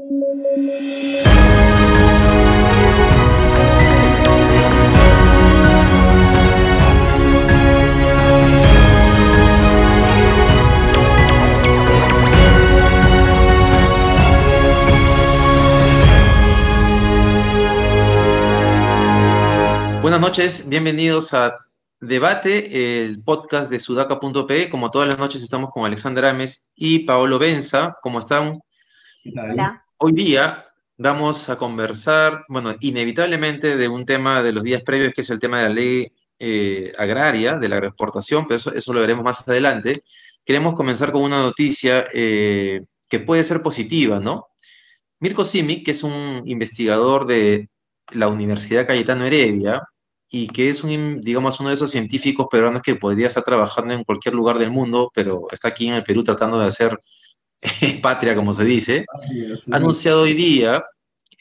Buenas noches, bienvenidos a Debate, el podcast de sudaca.pe. Como todas las noches estamos con Alexander Ames y Paolo Benza. ¿Cómo están? Hola. Hoy día vamos a conversar, bueno, inevitablemente de un tema de los días previos, que es el tema de la ley eh, agraria, de la agroexportación, pero eso, lo veremos más adelante. Queremos comenzar con una noticia eh, que puede ser positiva, ¿no? Mirko Simic, que es un investigador de la Universidad Cayetano Heredia, y que es un, digamos, uno de esos científicos peruanos que podría estar trabajando en cualquier lugar del mundo, pero está aquí en el Perú tratando de hacer patria, como se dice, ha anunciado hoy día,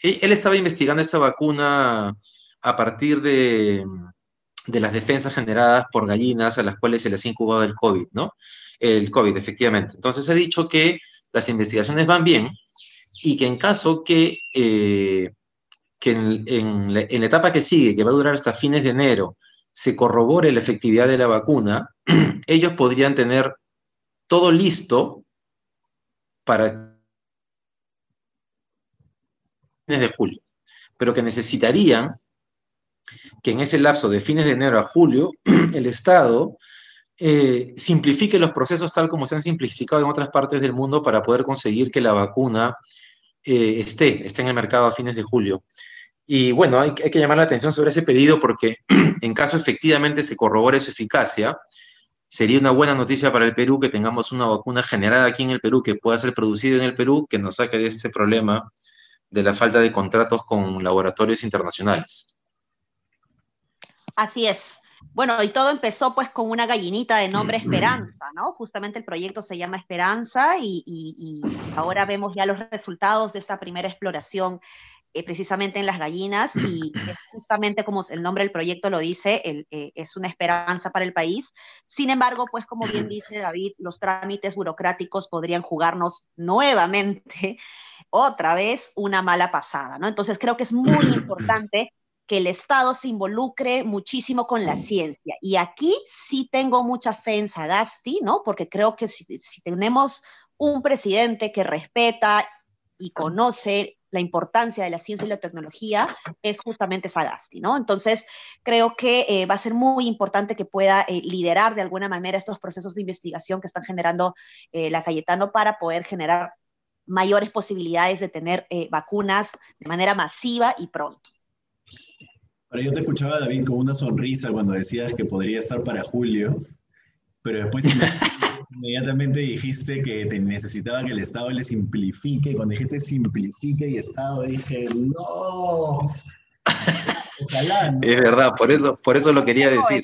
e, él estaba investigando esta vacuna a partir de, de las defensas generadas por gallinas a las cuales se les ha incubado el COVID, ¿no? El COVID, efectivamente. Entonces ha dicho que las investigaciones van bien y que en caso que eh, que en, la, etapa que sigue, que va a durar hasta fines de enero, se corrobore la efectividad de la vacuna, ellos podrían tener todo listo para fines de julio, pero que necesitarían que en ese lapso de fines de enero a julio el Estado eh, simplifique los procesos tal como se han simplificado en otras partes del mundo para poder conseguir que la vacuna eh, esté, esté en el mercado a fines de julio. Y bueno, hay, que llamar la atención sobre ese pedido porque en caso efectivamente se corrobore su eficacia, sería una buena noticia para el Perú que tengamos una vacuna generada aquí en el Perú que pueda ser producida en el Perú, que nos saque de este problema de la falta de contratos con laboratorios internacionales. Así es. Bueno, y todo empezó pues con una gallinita de nombre Esperanza, ¿no? Justamente el proyecto se llama Esperanza y, ahora vemos ya los resultados de esta primera exploración eh, precisamente en las gallinas y justamente como el nombre del proyecto lo dice, eh, es una esperanza para el país. Sin embargo, pues como bien dice David, los trámites burocráticos podrían jugarnos nuevamente otra vez una mala pasada, ¿no? Entonces creo que es muy importante que el Estado se involucre muchísimo con la ciencia. Y aquí sí tengo mucha fe en Sagasti, ¿no? Porque creo que si, si tenemos un presidente que respeta y conoce la importancia de la ciencia y la tecnología es justamente Sagasti, ¿no? Entonces, creo que eh, va a ser muy importante que pueda eh, liderar de alguna manera estos procesos de investigación que están generando eh, la Cayetano para poder generar mayores posibilidades de tener vacunas de manera masiva y pronto. Ahora, yo te escuchaba, David, con una sonrisa cuando decías que podría estar para julio, pero después inmediatamente dijiste que te necesitaba que el Estado le simplifique. Cuando dijiste simplifique y Estado, dije, no. Ojalá, Es verdad, por eso, por eso lo quería decir.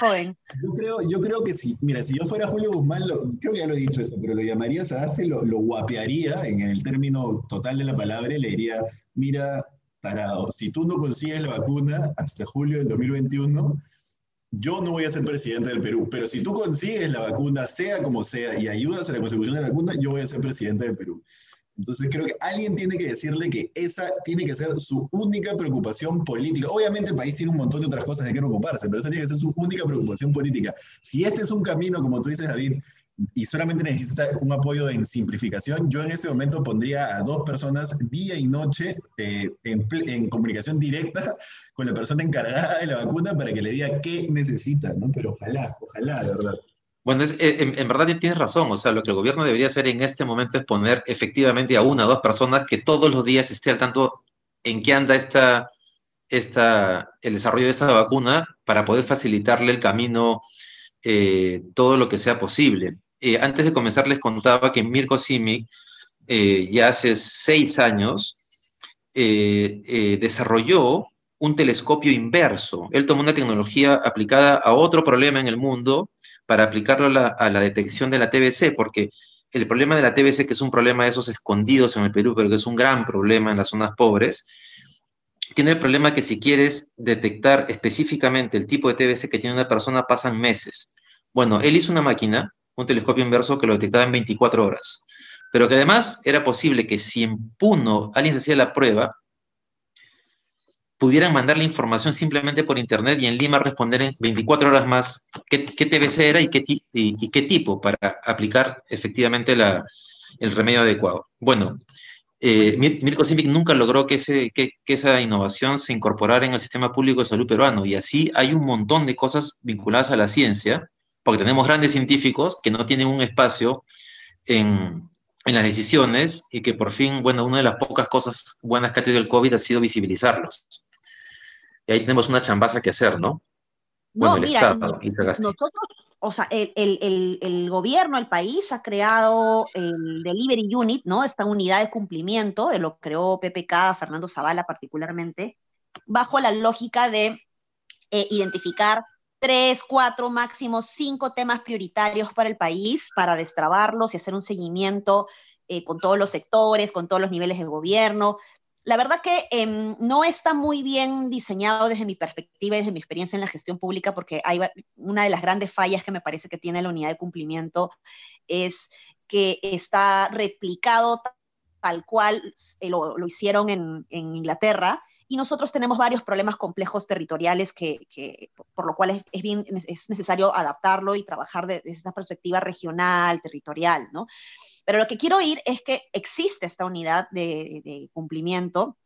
Joven, Yo creo, yo creo que si, mira, si yo fuera Julio Guzmán, creo que ya lo he dicho eso, pero lo llamaría Sadase, lo, lo guapearía en el término total de la palabra y le diría, mira, tarado, si tú no consigues la vacuna hasta julio del 2021, yo no voy a ser presidente del Perú, pero si tú consigues la vacuna, sea como sea, y ayudas a la consecución de la vacuna, yo voy a ser presidente del Perú. Entonces creo que alguien tiene que decirle que esa tiene que ser su única preocupación política. Obviamente el país tiene un montón de otras cosas de que preocuparse, pero esa tiene que ser su única preocupación política. Si este es un camino, como tú dices, David, y solamente necesita un apoyo en simplificación, yo en ese momento pondría a dos personas día y noche eh, en, comunicación directa con la persona encargada de la vacuna para que le diga qué necesita, ¿no? Pero ojalá, ojalá, de verdad. Bueno, es, eh, en, en, verdad tienes razón, o sea, lo que el gobierno debería hacer en este momento es poner efectivamente a una o dos personas que todos los días esté al tanto en qué anda esta, esta, el desarrollo de esta vacuna para poder facilitarle el camino eh, todo lo que sea posible. Eh, antes de comenzar les contaba que Mirko Simic eh, ya hace seis años eh, desarrolló un telescopio inverso. Él tomó una tecnología aplicada a otro problema en el mundo para aplicarlo a la, detección de la TBC, porque el problema de la TBC, que es un problema de esos escondidos en el Perú, pero que es un gran problema en las zonas pobres, tiene el problema que si quieres detectar específicamente el tipo de TBC que tiene una persona, pasan meses. Bueno, él hizo una máquina un telescopio inverso que lo detectaba en 24 horas. pero que además era posible que si en Puno alguien se hacía la prueba, pudieran mandar la información simplemente por internet y en Lima responder en 24 horas más qué, TBC era y qué, qué tipo para aplicar efectivamente el remedio adecuado. Bueno, eh, Mirko Simic nunca logró que, que, esa innovación se incorporara en el sistema público de salud peruano y así hay un montón de cosas vinculadas a la ciencia, porque tenemos grandes científicos que no tienen un espacio en, en las decisiones y que por fin, bueno, una de las pocas cosas buenas que ha tenido el COVID ha sido visibilizarlos. Y ahí tenemos una chambaza que hacer, ¿no? Bueno, el Estado. nosotros, o sea, el, el, el, gobierno, el país ha creado el Delivery Unit, ¿no? Esta unidad de cumplimiento, lo creó PPK, Fernando Zavala particularmente, bajo la lógica de eh, identificar tres, cuatro, máximo cinco temas prioritarios para el país, para destrabarlos y hacer un seguimiento eh, con todos los sectores, con todos los niveles de gobierno, la verdad que em, no está muy bien diseñado desde mi perspectiva y desde mi experiencia en la gestión pública, porque hay una de las grandes fallas que me parece que tiene la unidad de cumplimiento es que está replicado tal cual eh, lo, hicieron en, Inglaterra, y nosotros tenemos varios problemas complejos territoriales que, por lo cual es, bien, es necesario adaptarlo y trabajar desde esta perspectiva regional, territorial, ¿no? Pero lo que quiero oír es que existe esta unidad de, cumplimiento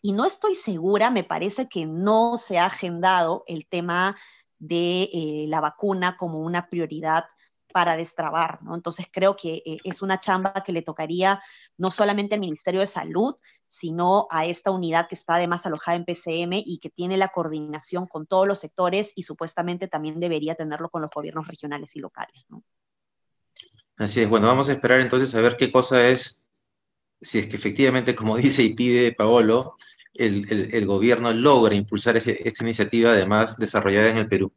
y no estoy segura, me parece que no se ha agendado el tema de eh, la vacuna como una prioridad para destrabar, ¿no? Entonces creo que eh, es una chamba que le tocaría no solamente al Ministerio de Salud, sino a esta unidad que está además alojada en PCM y que tiene la coordinación con todos los sectores y supuestamente también debería tenerlo con los gobiernos regionales y locales. Así es, bueno, vamos a esperar entonces a ver qué cosa es, si es que efectivamente, como dice y pide Paolo, el, gobierno logra impulsar esta iniciativa además desarrollada en el Perú.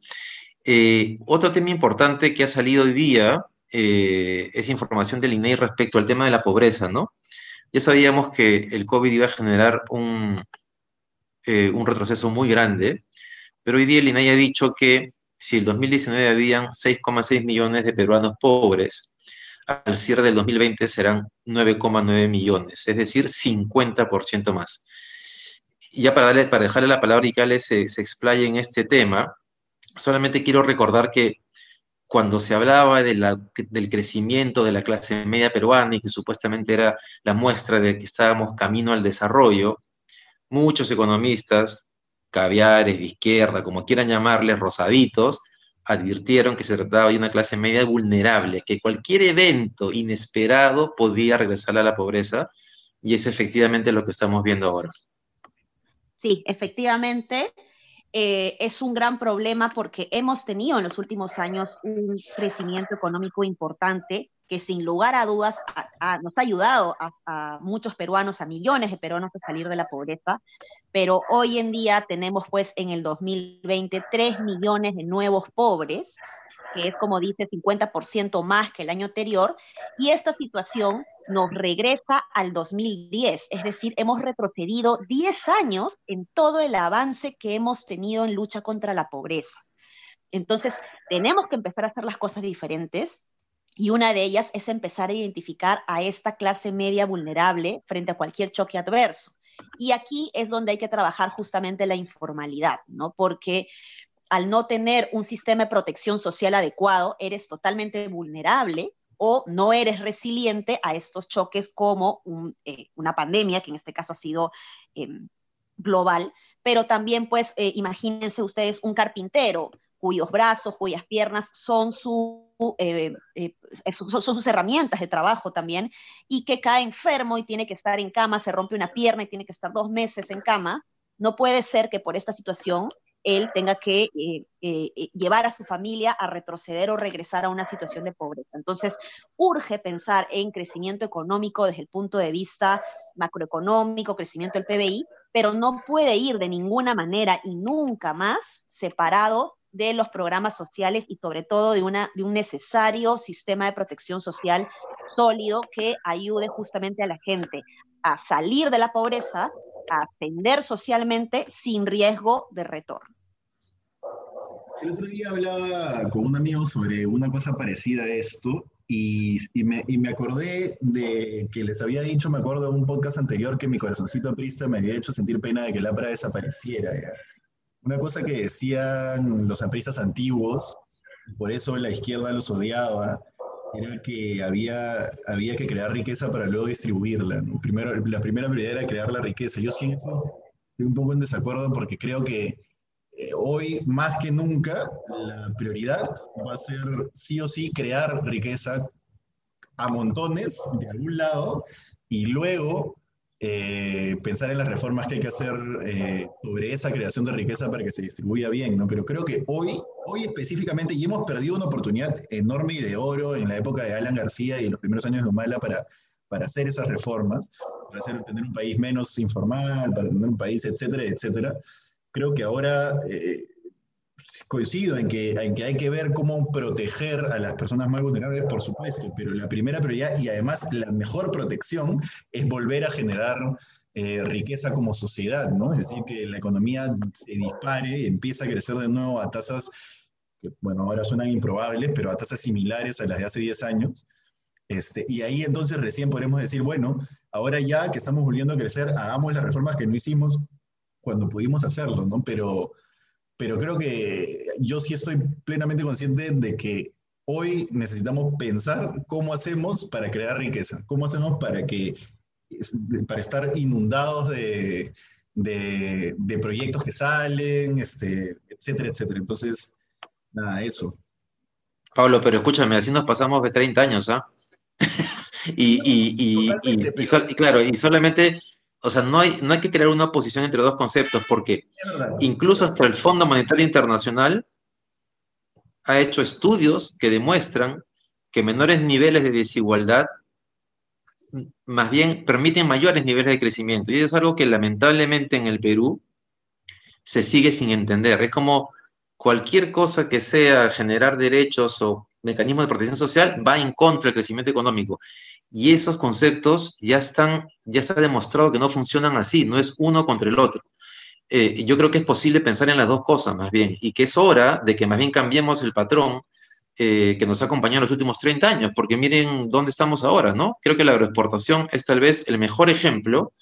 Eh, otro tema importante que ha salido hoy día eh, es información del INEI respecto al tema de la pobreza, ¿no? Ya sabíamos que el COVID iba a generar un, eh, un retroceso muy grande, pero hoy día el INEI ha dicho que si el 2019 habían 6,6 millones de peruanos pobres, al cierre del 2020 serán 9,9 millones, es decir, 50% más. Ya para, darle, para dejarle la palabra y que Ale se explaye en este tema, solamente quiero recordar que cuando se hablaba de la, del crecimiento de la clase media peruana y que supuestamente era la muestra de que estábamos camino al desarrollo, muchos economistas, caviares de izquierda, como quieran llamarles, rosaditos, advirtieron que se trataba de una clase media vulnerable, que cualquier evento inesperado podía regresar a la pobreza, y es efectivamente lo que estamos viendo ahora. Sí, efectivamente, eh, es un gran problema porque hemos tenido en los últimos años un crecimiento económico importante que sin lugar a dudas nos ha ayudado a, muchos peruanos, a millones de peruanos a salir de la pobreza, pero hoy en día tenemos pues en el 2020 3 millones de nuevos pobres, que es como dice 50% más que el año anterior, y esta situación nos regresa al 2010, es decir, hemos retrocedido 10 años en todo el avance que hemos tenido en lucha contra la pobreza. Entonces, tenemos que empezar a hacer las cosas diferentes y una de ellas es empezar a identificar a esta clase media vulnerable frente a cualquier choque adverso. Y aquí es donde hay que trabajar justamente la informalidad, ¿no? Porque al no tener un sistema de protección social adecuado, eres totalmente vulnerable o no eres resiliente a estos choques como eh, una pandemia, que en este caso ha sido em, global, pero también pues eh, imagínense ustedes un carpintero cuyos brazos, cuyas piernas eh, son, sus herramientas de trabajo también, y que cae enfermo y tiene que estar en cama, se rompe una pierna y tiene que estar dos meses en cama, no puede ser que por esta situación él tenga que eh, llevar a su familia a retroceder o regresar a una situación de pobreza. Entonces, urge pensar en crecimiento económico desde el punto de vista macroeconómico, crecimiento del PBI, pero no puede ir de ninguna manera y nunca más separado de los programas sociales y sobre todo de, una, de un necesario sistema de protección social sólido que ayude justamente a la gente a salir de la pobreza, ascender socialmente sin riesgo de retorno. El otro día hablaba con un amigo sobre una cosa parecida a esto Y, me, acordé de que les había dicho, me acuerdo en un podcast anterior, que mi corazoncito aprista me había hecho sentir pena de que la APRA desapareciera. Una cosa que decían los apristas antiguos, por eso la izquierda los odiaba, era que había, había que crear riqueza para luego distribuirla. Primero, la primera prioridad era crear la riqueza. Yo siento, estoy un poco en desacuerdo porque creo que eh, hoy más que nunca la prioridad va a ser sí o sí crear riqueza a montones de algún lado y luego eh, pensar en las reformas que hay que hacer eh, sobre esa creación de riqueza para que se distribuya bien, ¿no? Pero creo que hoy, hoy específicamente, y hemos perdido una oportunidad enorme y de oro en la época de Alan García y los primeros años de Humala para, para hacer esas reformas, para hacer, tener un país menos informal, para tener un país, etcétera, etcétera creo que ahora eh, coincido en que, en que hay que ver cómo proteger a las personas más vulnerables, por supuesto, pero la primera prioridad y además la mejor protección es volver a generar eh, riqueza como sociedad, ¿no? Es decir, que la economía se dispare, empieza a crecer de nuevo a tasas que, bueno, ahora suenan improbables, pero a tasas similares a las de hace 10 años. Este, y ahí entonces recién podremos decir, bueno, ahora ya que estamos volviendo a crecer, hagamos las reformas que no hicimos cuando pudimos hacerlo, ¿no? Pero, pero creo que yo sí estoy plenamente consciente de que hoy necesitamos pensar cómo hacemos para crear riqueza, cómo hacemos para que para estar inundados de, de, proyectos que salen, este, etcétera, etcétera. Entonces, nada, eso. Pablo, pero escúchame, así nos pasamos de 30 años, ¿ah? y, y, y, claro, y solamente o sea, no hay, no hay que crear una oposición entre dos conceptos, porque incluso hasta el Fondo Monetario Internacional ha hecho estudios que demuestran que menores niveles de desigualdad más bien permiten mayores niveles de crecimiento. Y es algo que lamentablemente en el Perú se sigue sin entender. Es como cualquier cosa que sea generar derechos o mecanismos de protección social va en contra del crecimiento económico. Y esos conceptos ya están, ya está demostrado que no funcionan así, no es uno contra el otro. Eh, yo creo que es posible pensar en las dos cosas más bien, y que es hora de que más bien cambiemos el patrón eh, que nos ha acompañado en los últimos 30 años, porque miren dónde estamos ahora, ¿no? Creo que la agroexportación es tal vez el mejor ejemplo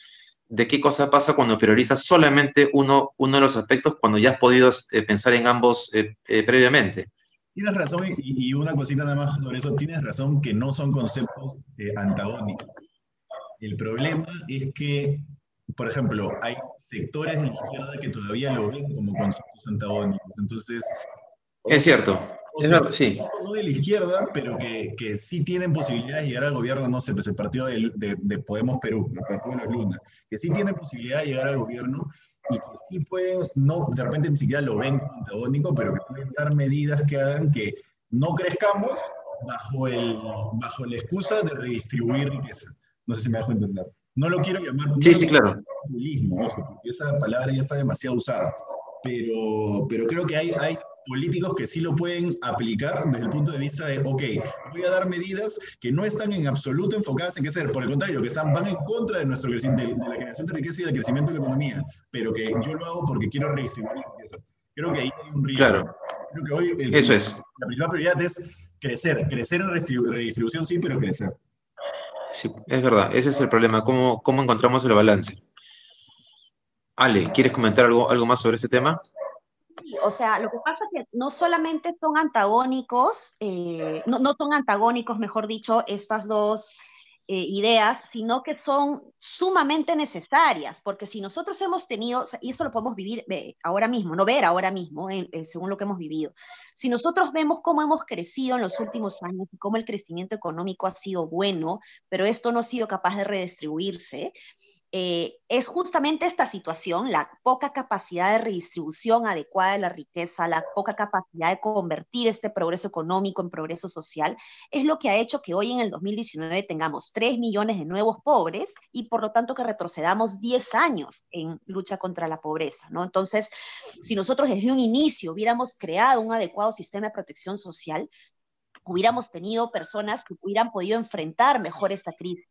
de qué cosa pasa cuando priorizas solamente uno, uno de los aspectos cuando ya has podido eh, pensar en ambos previamente. Tienes razón, y, una cosita nada más sobre eso, tienes razón que no son conceptos eh, antagónicos. El problema es que, por ejemplo, hay sectores de la izquierda que todavía lo ven como conceptos antagónicos. Entonces... Es cierto. Es verdad, sí. No de la izquierda, pero que, que, sí tienen posibilidad de llegar al gobierno, no sé, pues el partido de, de, Podemos Perú, el partido de las lunas, que sí tienen posibilidad de llegar al gobierno y que sí pueden, no, de repente ni siquiera lo ven antagónico, pero que pueden dar medidas que hagan que no crezcamos bajo, el, bajo la excusa de redistribuir riqueza. No sé si me dejo entender. No lo quiero llamar sí, sí, claro. populismo, ojo, porque esa palabra ya está demasiado usada. Pero, pero creo que hay, hay políticos que sí lo pueden aplicar desde el punto de vista de, ok, voy a dar medidas que no están en absoluto enfocadas en qué hacer, por el contrario, que están, van en contra de, nuestro de, de la creación de riqueza y del crecimiento de la economía, pero que yo lo hago porque quiero redistribuir la riqueza. Creo que ahí hay un riesgo. Claro. Creo que hoy Eso es. la principal prioridad es crecer, crecer en redistribución sí, pero crecer. Sí, es verdad, ese es el problema, cómo, cómo encontramos el balance. Ale, ¿quieres comentar algo, algo más sobre ese tema? O sea, lo que pasa es que no solamente son antagónicos, eh, no, no, son antagónicos, mejor dicho, estas dos eh, ideas, sino que son sumamente necesarias, porque si nosotros hemos tenido, y eso lo podemos vivir ahora mismo, no ver ahora mismo, eh, según lo que hemos vivido, si nosotros vemos cómo hemos crecido en los últimos años y cómo el crecimiento económico ha sido bueno, pero esto no ha sido capaz de redistribuirse, eh, es justamente esta situación, la poca capacidad de redistribución adecuada de la riqueza, la poca capacidad de convertir este progreso económico en progreso social, es lo que ha hecho que hoy en el 2019 tengamos 3 millones de nuevos pobres y por lo tanto que retrocedamos 10 años en lucha contra la pobreza, ¿no? Entonces, si nosotros desde un inicio hubiéramos creado un adecuado sistema de protección social, hubiéramos tenido personas que hubieran podido enfrentar mejor esta crisis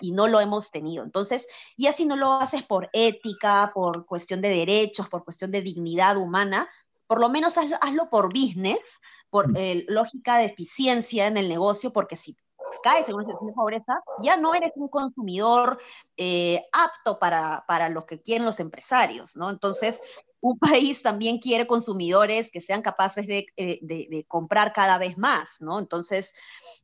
y no lo hemos tenido. Entonces, y así no lo haces por ética, por cuestión de derechos, por cuestión de dignidad humana, por lo menos hazlo, por business, por eh, lógica de eficiencia en el negocio, porque si caes en una situación de pobreza, ya no eres un consumidor eh, apto para, para lo que quieren los empresarios, ¿no? Entonces, un país también quiere consumidores que sean capaces de, eh, de, comprar cada vez más, ¿no? Entonces,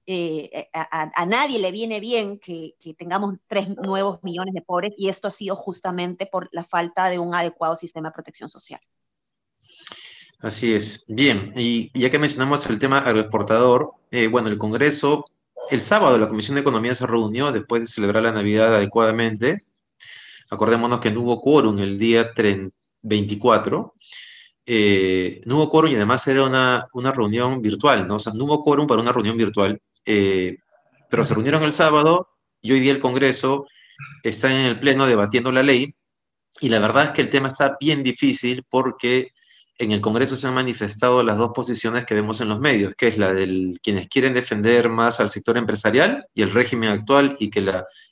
eh, a, nadie le viene bien que, tengamos tres nuevos millones de pobres y esto ha sido justamente por la falta de un adecuado sistema de protección social. Así es. Bien, y ya que mencionamos el tema agroexportador, eh, bueno, el Congreso, el sábado la Comisión de Economía se reunió después de celebrar la Navidad adecuadamente. Acordémonos que no hubo quórum el día 24. Eh, no hubo quórum y además era una, una, reunión virtual, ¿no? O sea, no hubo quórum para una reunión virtual, eh, pero se reunieron el sábado y hoy día el Congreso está en el Pleno debatiendo la ley y la verdad es que el tema está bien difícil porque en el Congreso se han manifestado las dos posiciones que vemos en los medios, que es la de quienes quieren defender más al sector empresarial y el régimen actual y que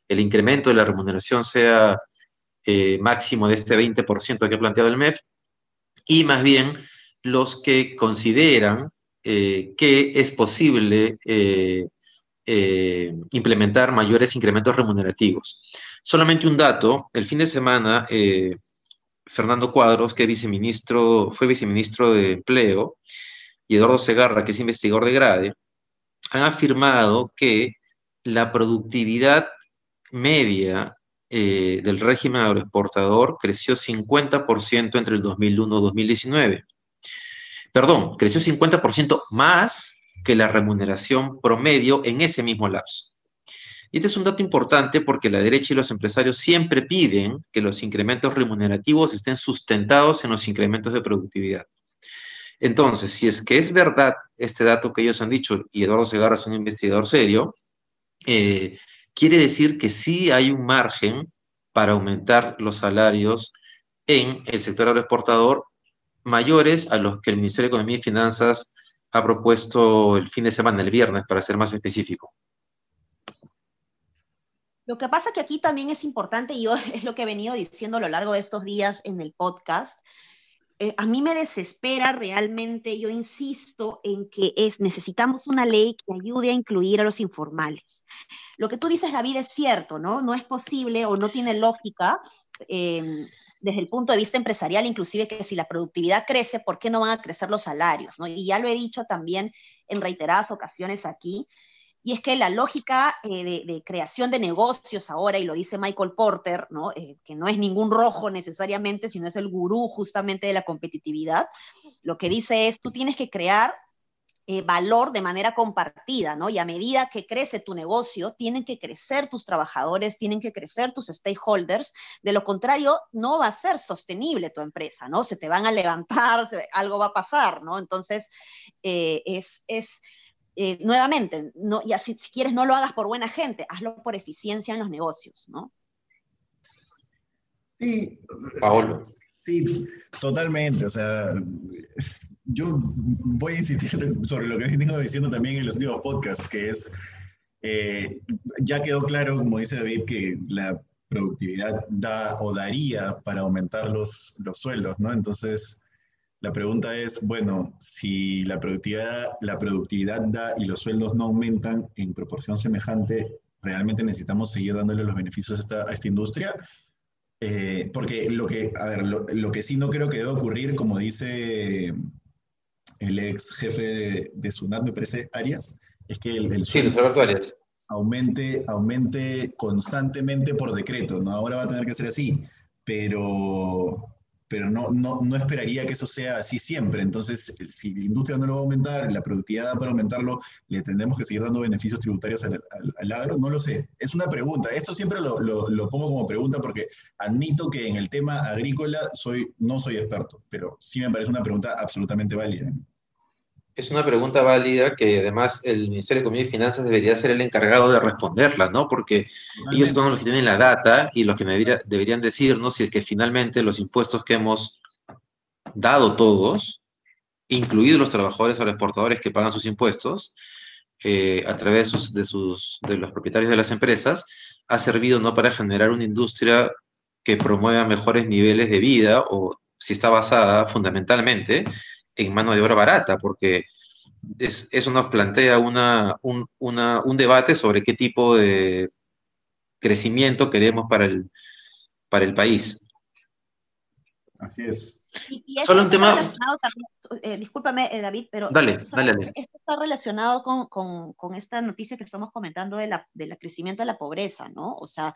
el incremento de la remuneración sea eh, máximo de este 20% que ha planteado el MEF, y más bien los que consideran eh, que es posible eh, implementar mayores incrementos remunerativos. Solamente un dato, el fin de semana Fernando Cuadros, que viceministro, fue viceministro de Empleo, y Eduardo Segarra, que es investigador de Grade, han afirmado que la productividad media eh, del régimen agroexportador creció 50% entre el 2001 y 2019. Perdón, creció 50% más que la remuneración promedio en ese mismo lapso. Y este es un dato importante porque la derecha y los empresarios siempre piden que los incrementos remunerativos estén sustentados en los incrementos de productividad. Entonces, si es que es verdad este dato que ellos han dicho, y Eduardo Segarra es un investigador serio, eh, quiere decir que sí hay un margen para aumentar los salarios en el sector agroexportador mayores a los que el Ministerio de Economía y Finanzas ha propuesto el fin de semana, el viernes, para ser más específico. Lo que pasa que aquí también es importante, y es lo que he venido diciendo a lo largo de estos días en el podcast, eh, a mí me desespera realmente, yo insisto en que es, necesitamos una ley que ayude a incluir a los informales. Lo que tú dices, David, es cierto, ¿no? No es posible o no tiene lógica em, desde el punto de vista empresarial, inclusive que si la productividad crece, ¿por qué no van a crecer los salarios? Y ya lo he dicho también en reiteradas ocasiones aquí, y es que la lógica eh, de, creación de negocios ahora, y lo dice Michael Porter, ¿no? Eh, que no es ningún rojo necesariamente, sino es el gurú justamente de la competitividad, lo que dice es, tú tienes que crear eh, valor de manera compartida, ¿no? Y a medida que crece tu negocio, tienen que crecer tus trabajadores, tienen que crecer tus stakeholders, de lo contrario, no va a ser sostenible tu empresa, ¿no? Se te van a levantar, algo va a pasar, ¿no? Entonces, es... es eh, nuevamente, no, y así, si quieres no lo hagas por buena gente, hazlo por eficiencia en los negocios, ¿no? Sí, Paolo. Sí, totalmente. O sea, yo voy a insistir sobre lo que he venido diciendo también en los últimos podcasts, que es, eh, ya quedó claro, como dice David, que la productividad da o daría para aumentar los, los sueldos, ¿no? Entonces, la pregunta es, bueno, si la productividad, la productividad da y los sueldos no aumentan en proporción semejante, ¿realmente necesitamos seguir dándole los beneficios a esta, a esta industria? Eh, porque lo que, a ver, lo, que sí no creo que debe ocurrir, como dice el ex jefe de, de SUNAT, me parece, Arias, es que el, el sí, Alberto Arias. Aumente, aumente constantemente por decreto, ¿no? Ahora va a tener que ser así, pero, pero no, no, no, esperaría que eso sea así siempre. Entonces, si la industria no lo va a aumentar, la productividad para aumentarlo, le tendremos que seguir dando beneficios tributarios al, agro, no lo sé. Es una pregunta. Esto siempre lo, lo, lo, pongo como pregunta porque admito que en el tema agrícola soy, no soy experto, pero sí me parece una pregunta absolutamente válida es una pregunta válida que además el Ministerio de Economía y Finanzas debería ser el encargado de responderla, ¿no? Porque ellos son los que tienen la data y los que deberían decirnos si es que finalmente los impuestos que hemos dado todos, incluidos los trabajadores o los exportadores que pagan sus impuestos, eh, a través de, sus, de los propietarios de las empresas, ha servido no para generar una industria que promueva mejores niveles de vida o si está basada fundamentalmente en mano de obra barata, porque eso nos plantea una, un, un debate sobre qué tipo de crecimiento queremos para el, para el país. Así es. Solo un tema. Eh, discúlpame, eh, David, pero dale, esto, dale, esto está relacionado con, con, con, esta noticia que estamos comentando de la, del crecimiento de la pobreza, ¿no? O sea,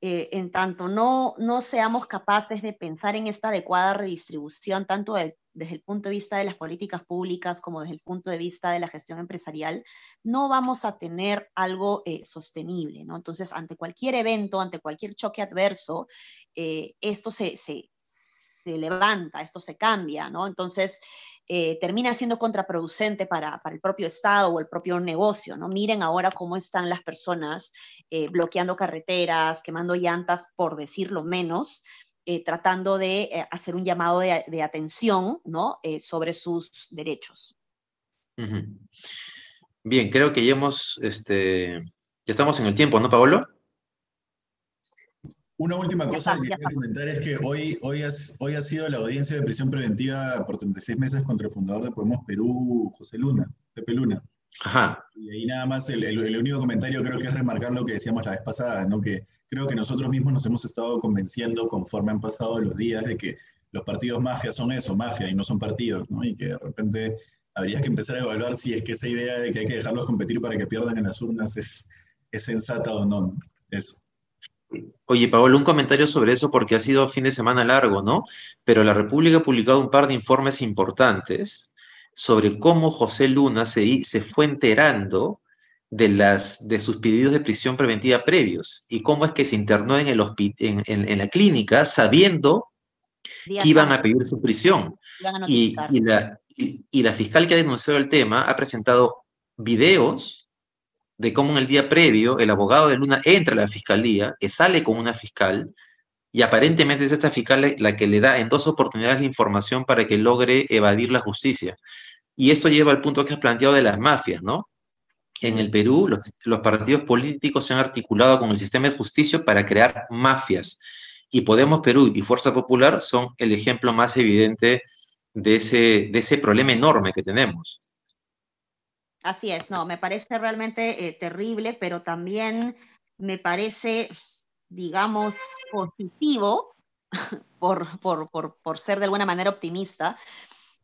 eh, en tanto no, no seamos capaces de pensar en esta adecuada redistribución, tanto desde el punto de vista de las políticas públicas como desde el punto de vista de la gestión empresarial, no vamos a tener algo eh, sostenible. ¿no? Entonces, ante cualquier evento, ante cualquier choque adverso, eh, esto se, se, se, levanta, esto se cambia. ¿no? Entonces, eh, termina siendo contraproducente para, el propio Estado o el propio negocio, ¿no? Miren ahora cómo están las personas eh, bloqueando carreteras, quemando llantas, por decirlo menos, eh, tratando de hacer un llamado de, de atención, ¿no? sobre sus derechos. Bien, creo que ya hemos, este, ya estamos en el tiempo, ¿no, Paolo? Una última cosa que quería comentar es que hoy, hoy, hoy ha sido la audiencia de prisión preventiva por 36 meses contra el fundador de Podemos Perú, José Luna, Pepe Luna. Ajá. Y ahí nada más el, el, único comentario creo que es remarcar lo que decíamos la vez pasada, ¿no? que creo que nosotros mismos nos hemos estado convenciendo conforme han pasado los días de que los partidos mafia son eso, mafia, y no son partidos, ¿no? y que de repente habría que empezar a evaluar si es que esa idea de que hay que dejarlos competir para que pierdan en las urnas es, es sensata o no. Eso. Oye, Paolo, un comentario sobre eso porque ha sido fin de semana largo, ¿no? Pero la República ha publicado un par de informes importantes sobre cómo José Luna se, se fue enterando de, las, de sus pedidos de prisión preventiva previos y cómo es que se internó en, el en, en, la clínica sabiendo que iban a pedir su prisión. Y, y, la, y la fiscal que ha denunciado el tema ha presentado videos de cómo en el día previo el abogado de Luna entra a la fiscalía, que sale con una fiscal, y aparentemente es esta fiscal la que le da en dos oportunidades la información para que logre evadir la justicia. Y esto lleva al punto que has planteado de las mafias, ¿no? En el Perú, los, los partidos políticos se han articulado con el sistema de justicia para crear mafias. Y Podemos Perú y Fuerza Popular son el ejemplo más evidente de ese, de ese problema enorme que tenemos. Así es, no, me parece realmente eh, terrible, pero también me parece, digamos, positivo, por, por, por, por ser de alguna manera optimista,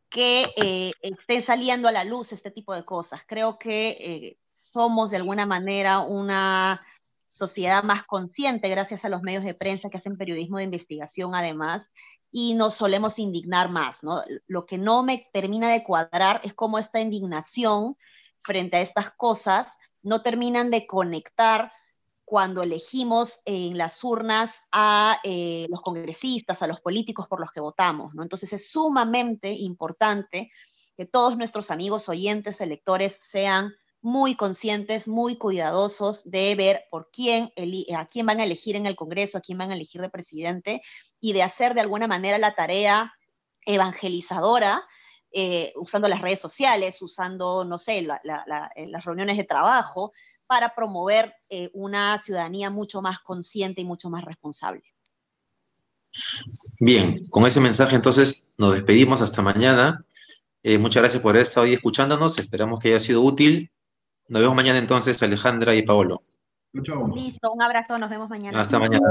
que eh, estén saliendo a la luz este tipo de cosas. Creo que eh, somos de alguna manera una sociedad más consciente gracias a los medios de prensa que hacen periodismo de investigación además y nos solemos indignar más, ¿no? Lo que no me termina de cuadrar es cómo esta indignación frente a estas cosas no terminan de conectar cuando elegimos en las urnas a eh, los congresistas, a los políticos por los que votamos. ¿no? Entonces es sumamente importante que todos nuestros amigos oyentes, electores, sean muy conscientes, muy cuidadosos de ver por quién, a quién van a elegir en el Congreso, a quién van a elegir de presidente y de hacer de alguna manera la tarea evangelizadora eh, usando las redes sociales, usando, no sé, la, la, eh, las reuniones de trabajo, para promover eh, una ciudadanía mucho más consciente y mucho más responsable. Bien, con ese mensaje entonces nos despedimos hasta mañana. muchas gracias por haber estado ahí escuchándonos, esperamos que haya sido útil. Nos vemos mañana entonces, Alejandra y Paolo. Listo, un abrazo, nos vemos mañana. Hasta mañana.